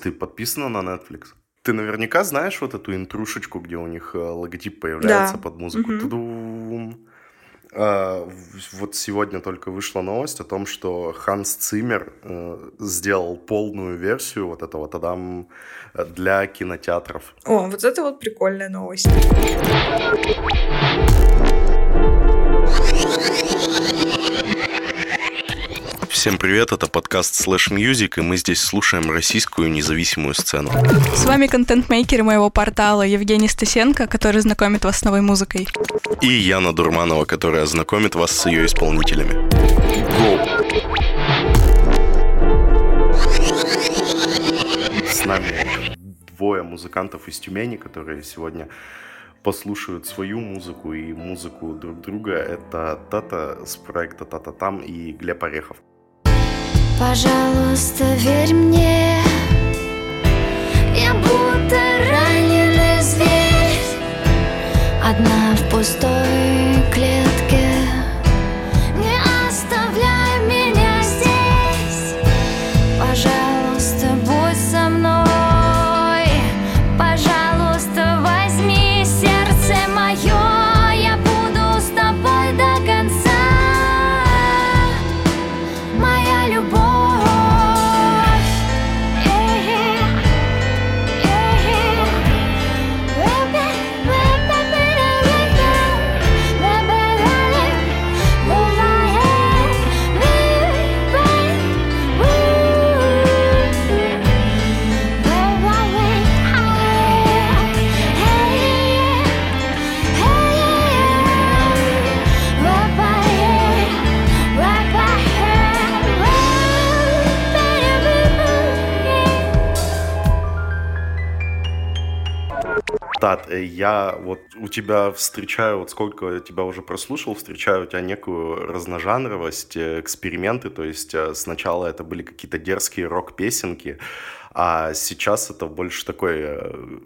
Ты подписана на Netflix? Ты наверняка знаешь вот эту интрушечку, где у них э, логотип появляется Да. под музыку. Мгм. Тудум. А, вот сегодня только вышла новость о том, что Ханс Циммер э, сделал полную версию вот этого тадам для кинотеатров. О, вот это вот прикольная новость. Всем привет, это подкаст Slash Music, и мы здесь слушаем российскую независимую сцену. С вами контент-мейкеры моего портала Евгений Стасенко, который знакомит вас с новой музыкой. И Яна Дурманова, которая ознакомит вас с ее исполнителями. Go! С нами двое музыкантов из Тюмени, которые сегодня послушают свою музыку и музыку друг друга. Это Тата с проекта Тата Там и Глеб Орехов. Пожалуйста, верь мне. Я будто раненый зверь Одна в пустой клетке я вот у тебя встречаю, вот сколько тебя уже прослушал, встречаю у тебя некую разножанровость, э, эксперименты, то есть э, сначала это были какие-то дерзкие рок-песенки, а сейчас это больше такой э,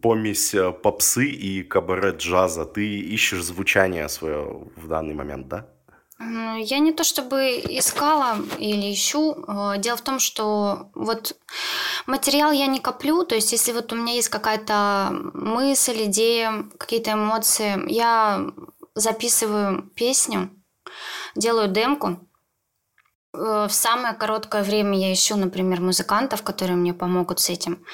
помесь э, попсы и кабаре-джаза. Ты ищешь звучание свое в данный момент, да? Я не то чтобы искала или ищу. Э, Дело в том, что вот материал я не коплю. То есть, если вот у меня есть какая-то мысль, идея, какие-то эмоции, я записываю песню, делаю демку. Э, В самое короткое время я ищу, например, музыкантов, которые мне помогут с этим.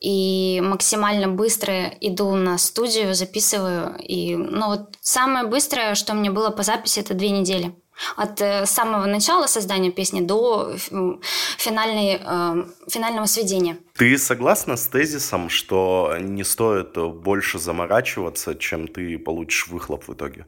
И максимально быстро иду на студию, записываю. И, ну, вот самое быстрое, что мне было по записи, это две недели. От э, самого начала создания песни до финальной, э, финального сведения. Ты согласна с тезисом, что не стоит больше заморачиваться, чем ты получишь выхлоп в итоге?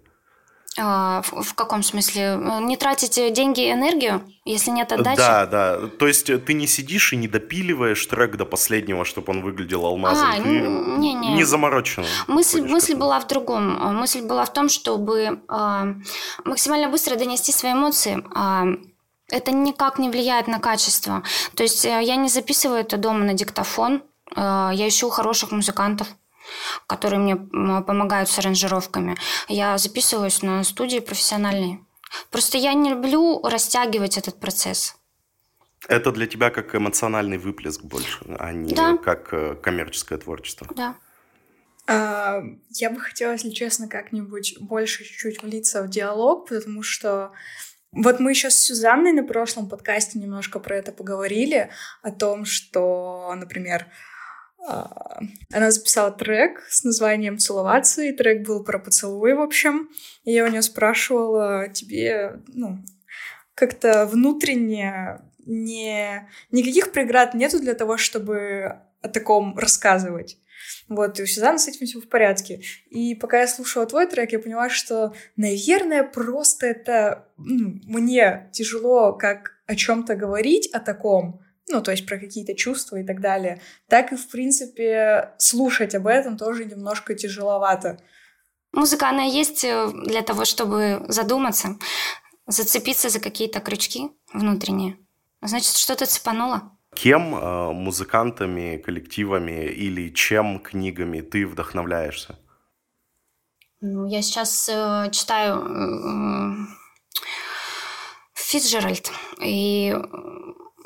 А, в, в каком смысле? Э, Не тратить деньги и энергию, если нет отдачи? Да, да. То есть э, ты не сидишь и не допиливаешь трек до последнего, чтобы он выглядел алмазом. А, ты н- не-не. не заморочен. Мысль, мысль была в другом. Мысль была в том, чтобы а, максимально быстро донести свои эмоции. А, это никак не влияет на качество. То есть э, я не записываю это дома на диктофон. А, я ищу хороших музыкантов которые мне помогают с аранжировками. Я записываюсь на студии профессиональной. Просто я не люблю растягивать этот процесс. Это для тебя как эмоциональный выплеск больше, а не Да. как э, коммерческое творчество. Да. А, Я бы хотела, если честно, как-нибудь больше чуть-чуть влиться в диалог, потому что вот мы еще с Сюзанной на прошлом подкасте немножко про это поговорили, о том, что, например, она записала трек с названием «Целоваться», и трек был про поцелуй, в общем. И я у нее спрашивала, тебе, ну, как-то внутренне не... никаких преград нету для того, чтобы о таком рассказывать. Вот, и у Сюзанны с этим все в порядке. И пока я слушала твой трек, я поняла, что, наверное, просто это ну, мне тяжело как о чем-то говорить о таком, ну, то есть про какие-то чувства и так далее, так и, в принципе, слушать об этом тоже немножко тяжеловато. Музыка, она есть э, для того, чтобы задуматься, зацепиться за какие-то крючки внутренние. Значит, что-то цепануло. Кем, э, музыкантами, коллективами или чем книгами ты вдохновляешься? Ну, я сейчас э, читаю э, Фицджеральд, и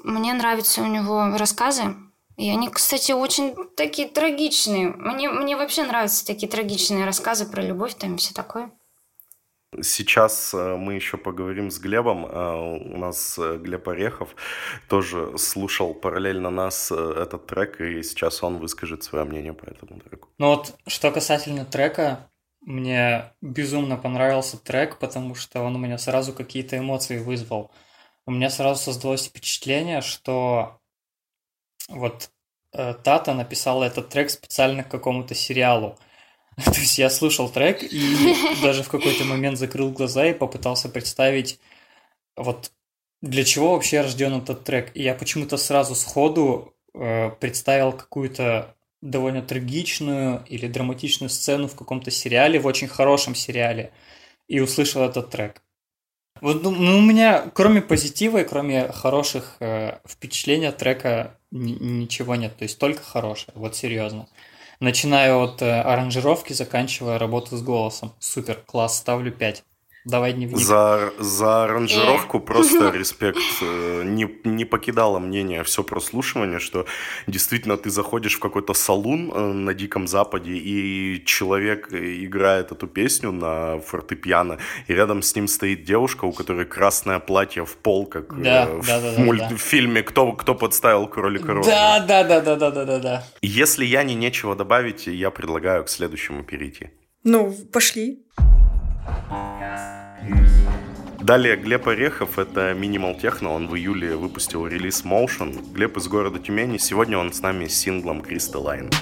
мне нравятся у него рассказы И они, кстати, очень такие трагичные. Мне, мне вообще нравятся такие трагичные рассказы про любовь, там все такое. Сейчас э, мы еще поговорим с Глебом. Э, у нас э, Глеб Орехов тоже слушал параллельно нас этот трек, и сейчас он выскажет свое мнение по этому треку. Ну вот, что касательно трека, мне безумно понравился трек, потому что он у меня сразу какие-то эмоции вызвал. У меня сразу создалось впечатление, что вот Тата написала этот трек специально к какому-то сериалу. То есть я слушал трек и даже в какой-то момент закрыл глаза и попытался представить, вот для чего вообще рожден этот трек. И я почему-то сразу сходу э, представил какую-то довольно трагичную или драматичную сцену в каком-то сериале, в очень хорошем сериале, и услышал этот трек. Вот ну, ну у меня, кроме позитива и кроме хороших э, впечатлений от трека, ничего нет. То есть только хорошее, вот серьезно. Начиная от э, аранжировки, заканчивая работу с голосом. Супер, класс, ставлю 5. Давай дневник. За, за аранжировку просто респект. Э, не, не покидало мнение все прослушивание, что действительно ты заходишь в какой-то салун э, на Диком Западе, и человек играет эту песню на фортепиано, и рядом с ним стоит девушка, у которой красное платье в пол, как да, в, да, да, мульт... да. фильме «Кто, кто подставил кролика Роджера». Да, да, да, да, да, да, да, да. Если я не нечего добавить, я предлагаю к следующему перейти. Ну, пошли. Далее Глеб Орехов, это Minimal Techno, он в июле выпустил релиз Motion. Глеб из города Тюмени, сегодня он с нами с синглом Crystalline.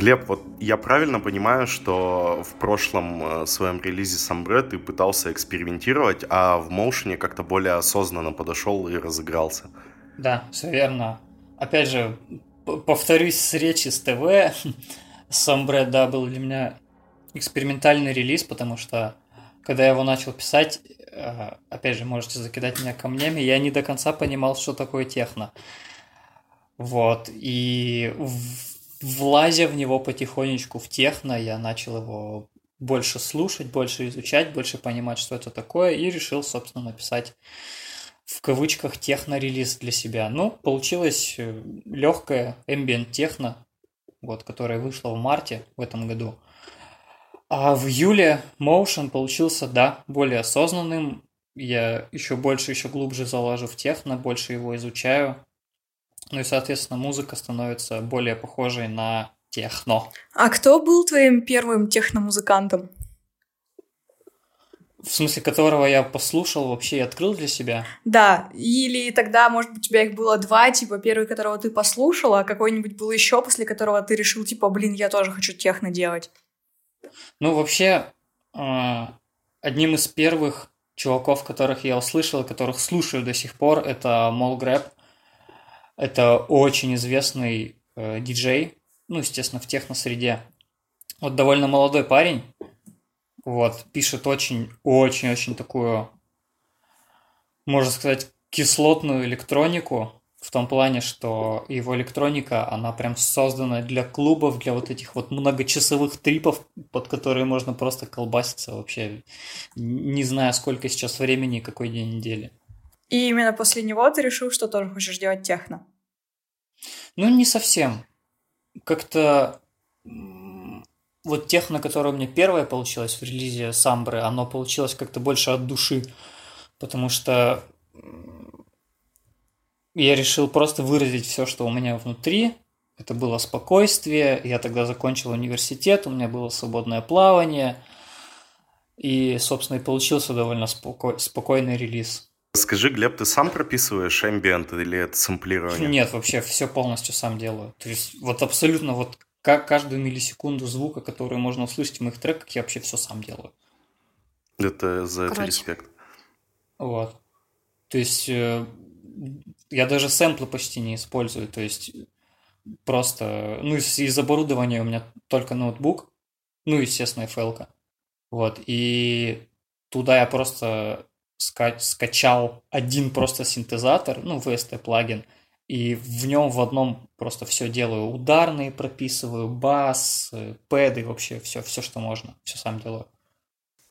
Глеб, вот я правильно понимаю, что в прошлом э, своем релизе Самбре ты пытался экспериментировать, а в Моушене как-то более осознанно подошел и разыгрался? Да, все верно. Опять же, повторюсь с речи с ТВ, Самбре, да, был для меня экспериментальный релиз, потому что когда я его начал писать, э, опять же, можете закидать меня камнями, я не до конца понимал, что такое техно. Вот, и влазя в него потихонечку в техно, я начал его больше слушать, больше изучать, больше понимать, что это такое, и решил, собственно, написать в кавычках техно-релиз для себя. Ну, получилось э, легкая ambient техно, вот, которая вышла в марте в этом году. А в июле Motion получился, да, более осознанным. Я еще больше, еще глубже залажу в техно, больше его изучаю. Ну и, соответственно, музыка становится более похожей на техно. А кто был твоим первым техномузыкантом? В смысле, которого я послушал вообще и открыл для себя? Да, или тогда, может быть, у тебя их было два, типа, первый, которого ты послушал, а какой-нибудь был еще, после которого ты решил, типа, блин, я тоже хочу техно делать. Ну, вообще, а, одним из первых чуваков, которых я услышал, которых слушаю до сих пор, это Мол Грэп. Это очень известный э, диджей, ну, естественно, в техно-среде. Вот довольно молодой парень, вот, пишет очень-очень-очень такую, можно сказать, кислотную электронику, в том плане, что его электроника, она прям создана для клубов, для вот этих вот многочасовых трипов, под которые можно просто колбаситься вообще, не зная, сколько сейчас времени и какой день недели. И именно после него ты решил, что тоже хочешь делать техно? Ну, не совсем. Как-то вот техно, которое у меня первое получилось в релизе Самбры, оно получилось как-то больше от души, потому что я решил просто выразить все, что у меня внутри. Это было спокойствие. Я тогда закончил университет, у меня было свободное плавание. И, собственно, и получился довольно споко- спокойный релиз. Скажи, Глеб, ты сам прописываешь ambient или это сэмплирование? Нет, вообще все полностью сам делаю. То есть вот абсолютно вот как каждую миллисекунду звука, который можно услышать в моих треках, я вообще все сам делаю. Это за это респект. Вот. То есть э, я даже сэмплы почти не использую, то есть просто, ну, из, из оборудования у меня только ноутбук, ну, естественно, FL. -ка. Вот, и туда я просто ска скачал один просто синтезатор, ну, VST плагин, и в нем в одном просто все делаю. Ударные прописываю, бас, э, пэды, вообще все, все, что можно, все сам делаю.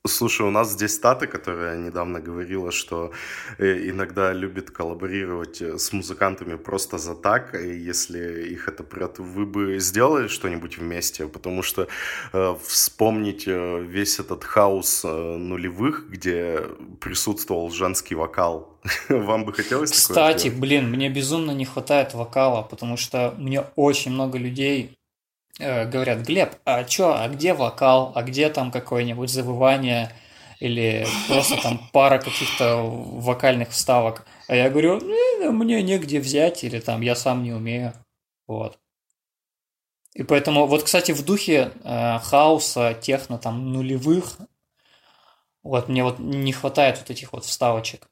Слушай, у нас здесь Тата, которая недавно говорила, что э, иногда любит коллаборировать э, с музыкантами просто за так, если их это прет. Вы бы сделали что-нибудь вместе? Потому что э, вспомнить э, весь этот хаос нулевых, где присутствовал женский вокал, вам бы хотелось Кстати, блин, мне безумно не хватает вокала, потому что мне очень много людей говорят, Глеб, а чё, а где вокал, а где там какое-нибудь завывание или просто там пара каких-то вокальных вставок. А я говорю, э, мне негде взять, или там я сам не умею. Вот. И поэтому, вот, кстати, в духе э, хаоса, техно, там, нулевых, вот, мне вот не хватает вот этих вот вставочек.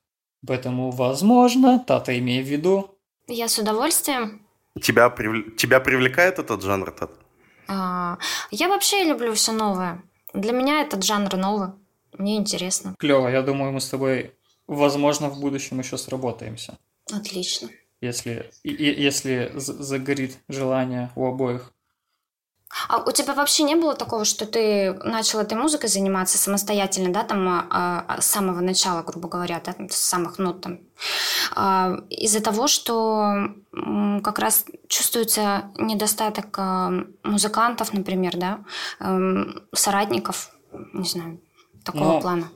Поэтому, возможно, Тата имея в виду. Я с удовольствием. Тебя, прив... Тебя привлекает этот жанр, Тата? А, я вообще люблю все новое. Для меня этот жанр новый. Мне интересно. Клево. Я думаю, мы с тобой, возможно, в будущем еще сработаемся. Отлично. Если, и, если загорит желание у обоих. А у тебя вообще не было такого, что ты начал этой музыкой заниматься самостоятельно, да, там а, с самого начала, грубо говоря, да, с самых нот там, а, из-за того, что как раз чувствуется недостаток а, музыкантов, например, да, а, соратников, не знаю, такого Но... плана,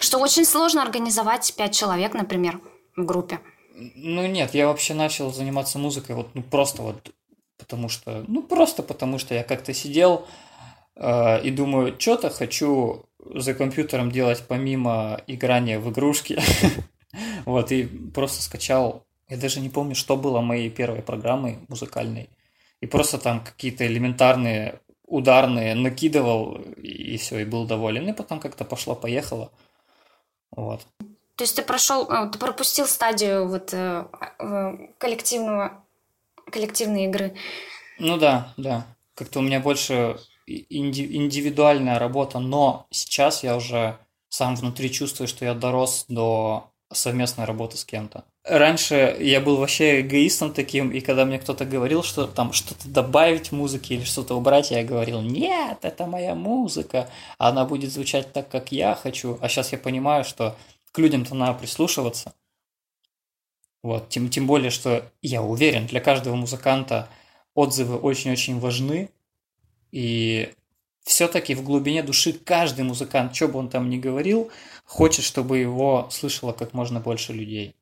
что очень сложно организовать пять человек, например, в группе. Ну нет, я вообще начал заниматься музыкой вот ну, просто вот потому что, ну просто потому что я как-то сидел э, и думаю, что-то хочу за компьютером делать помимо играния в игрушки. Вот, и просто скачал, я даже не помню, что было моей первой программой музыкальной. И просто там какие-то элементарные ударные накидывал, и все, и был доволен. И потом как-то пошло-поехало. Вот. То есть ты прошел, э, ты пропустил стадию вот э, коллективного коллективные игры. Ну да, да. Как-то у меня больше инди- индивидуальная работа, но сейчас я уже сам внутри чувствую, что я дорос до совместной работы с кем-то. Раньше я был вообще эгоистом таким, и когда мне кто-то говорил, что там что-то добавить в музыке или что-то убрать, я говорил, нет, это моя музыка, она будет звучать так, как я хочу. А сейчас я понимаю, что к людям-то надо прислушиваться, вот, тем, тем более, что я уверен, для каждого музыканта отзывы очень-очень важны. И все-таки в глубине души каждый музыкант, что бы он там ни говорил, хочет, чтобы его слышало как можно больше людей.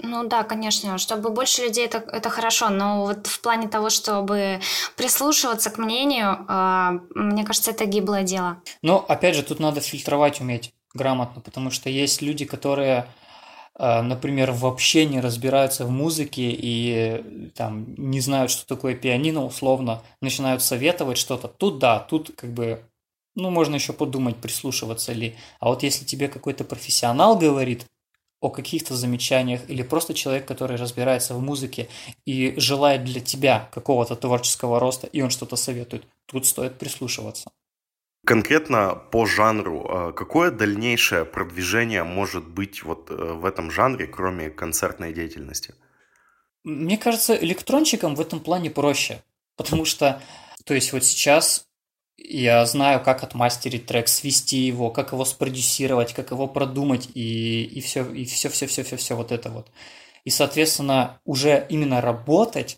Ну да, конечно, чтобы больше людей это, это хорошо, но вот в плане того, чтобы прислушиваться к мнению, э, мне кажется, это гиблое дело. Но опять же, тут надо фильтровать уметь грамотно, потому что есть люди, которые например, вообще не разбираются в музыке и там не знают, что такое пианино, условно, начинают советовать что-то, тут да, тут как бы, ну, можно еще подумать, прислушиваться ли. А вот если тебе какой-то профессионал говорит о каких-то замечаниях или просто человек, который разбирается в музыке и желает для тебя какого-то творческого роста, и он что-то советует, тут стоит прислушиваться. Конкретно по жанру, а, какое дальнейшее продвижение может быть вот э, в этом жанре, кроме концертной деятельности? Мне кажется, электрончикам в этом плане проще, потому что, то есть вот сейчас я знаю, как отмастерить трек, свести его, как его спродюсировать, как его продумать и, и все, и все, все, все, все, все вот это вот. И, соответственно, уже именно работать,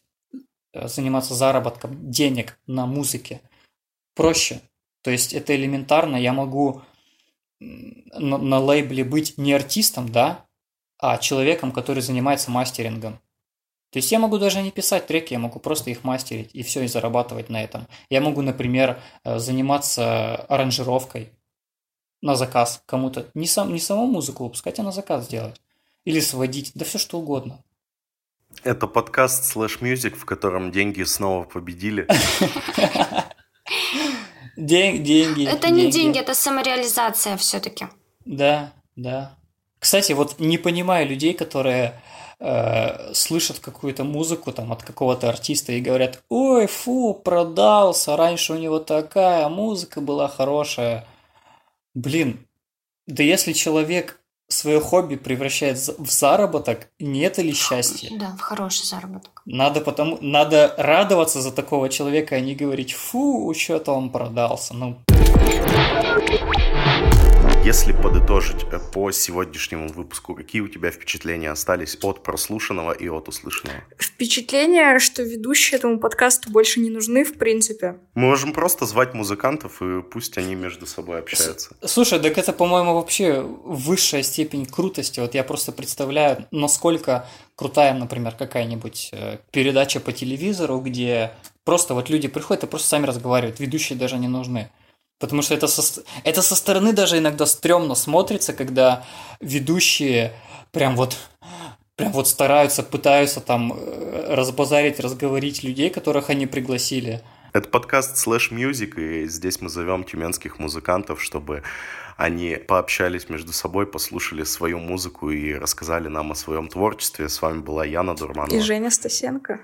э, заниматься заработком денег на музыке проще. То есть это элементарно, я могу на, на лейбле быть не артистом, да, а человеком, который занимается мастерингом. То есть я могу даже не писать треки, я могу просто их мастерить и все, и зарабатывать на этом. Я могу, например, э, заниматься аранжировкой на заказ кому-то. Не, сам, не саму музыку выпускать, а на заказ сделать. Или сводить, да все что угодно. Это подкаст Slash Music, в котором деньги снова победили. Деньги. Это не деньги, это самореализация все-таки. Да, да. Кстати, вот не понимаю людей, которые э, слышат какую-то музыку там от какого-то артиста и говорят, ой, фу, продался, раньше у него такая музыка была хорошая. Блин, да если человек свое хобби превращает в заработок, не это ли счастье? Да, в хороший заработок. Надо потому, надо радоваться за такого человека, а не говорить, фу, что-то он продался. Ну. Если подытожить э, по сегодняшнему выпуску, какие у тебя впечатления остались от прослушанного и от услышанного? Впечатление, что ведущие этому подкасту больше не нужны, в принципе. Мы можем просто звать музыкантов, и пусть они между собой общаются. Слушай, так это, по-моему, вообще высшая степень крутости. Вот я просто представляю, насколько крутая, например, какая-нибудь э, передача по телевизору, где просто вот люди приходят и просто сами разговаривают, ведущие даже не нужны. Потому что это со, это со стороны даже иногда стрёмно смотрится, когда ведущие прям вот прям вот стараются, пытаются там э, разбазарить, разговорить людей, которых они пригласили. Это подкаст Slash Music, и здесь мы зовем тюменских музыкантов, чтобы они пообщались между собой, послушали свою музыку и рассказали нам о своем творчестве. С вами была Яна Дурманова. И Женя Стасенко.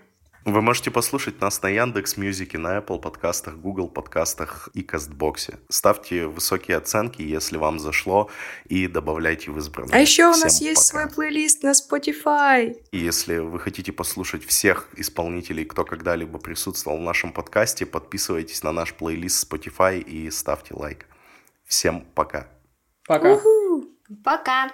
Вы можете послушать нас на Яндекс Мьюзике, на Apple подкастах, Google подкастах и Кастбоксе. Ставьте высокие оценки, если вам зашло, и добавляйте в избранные. А еще у нас есть свой плейлист на Spotify. И если вы хотите послушать всех исполнителей, кто когда-либо присутствовал в нашем подкасте, подписывайтесь на наш плейлист Spotify и ставьте лайк. Всем пока. Пока. У-ху. Пока.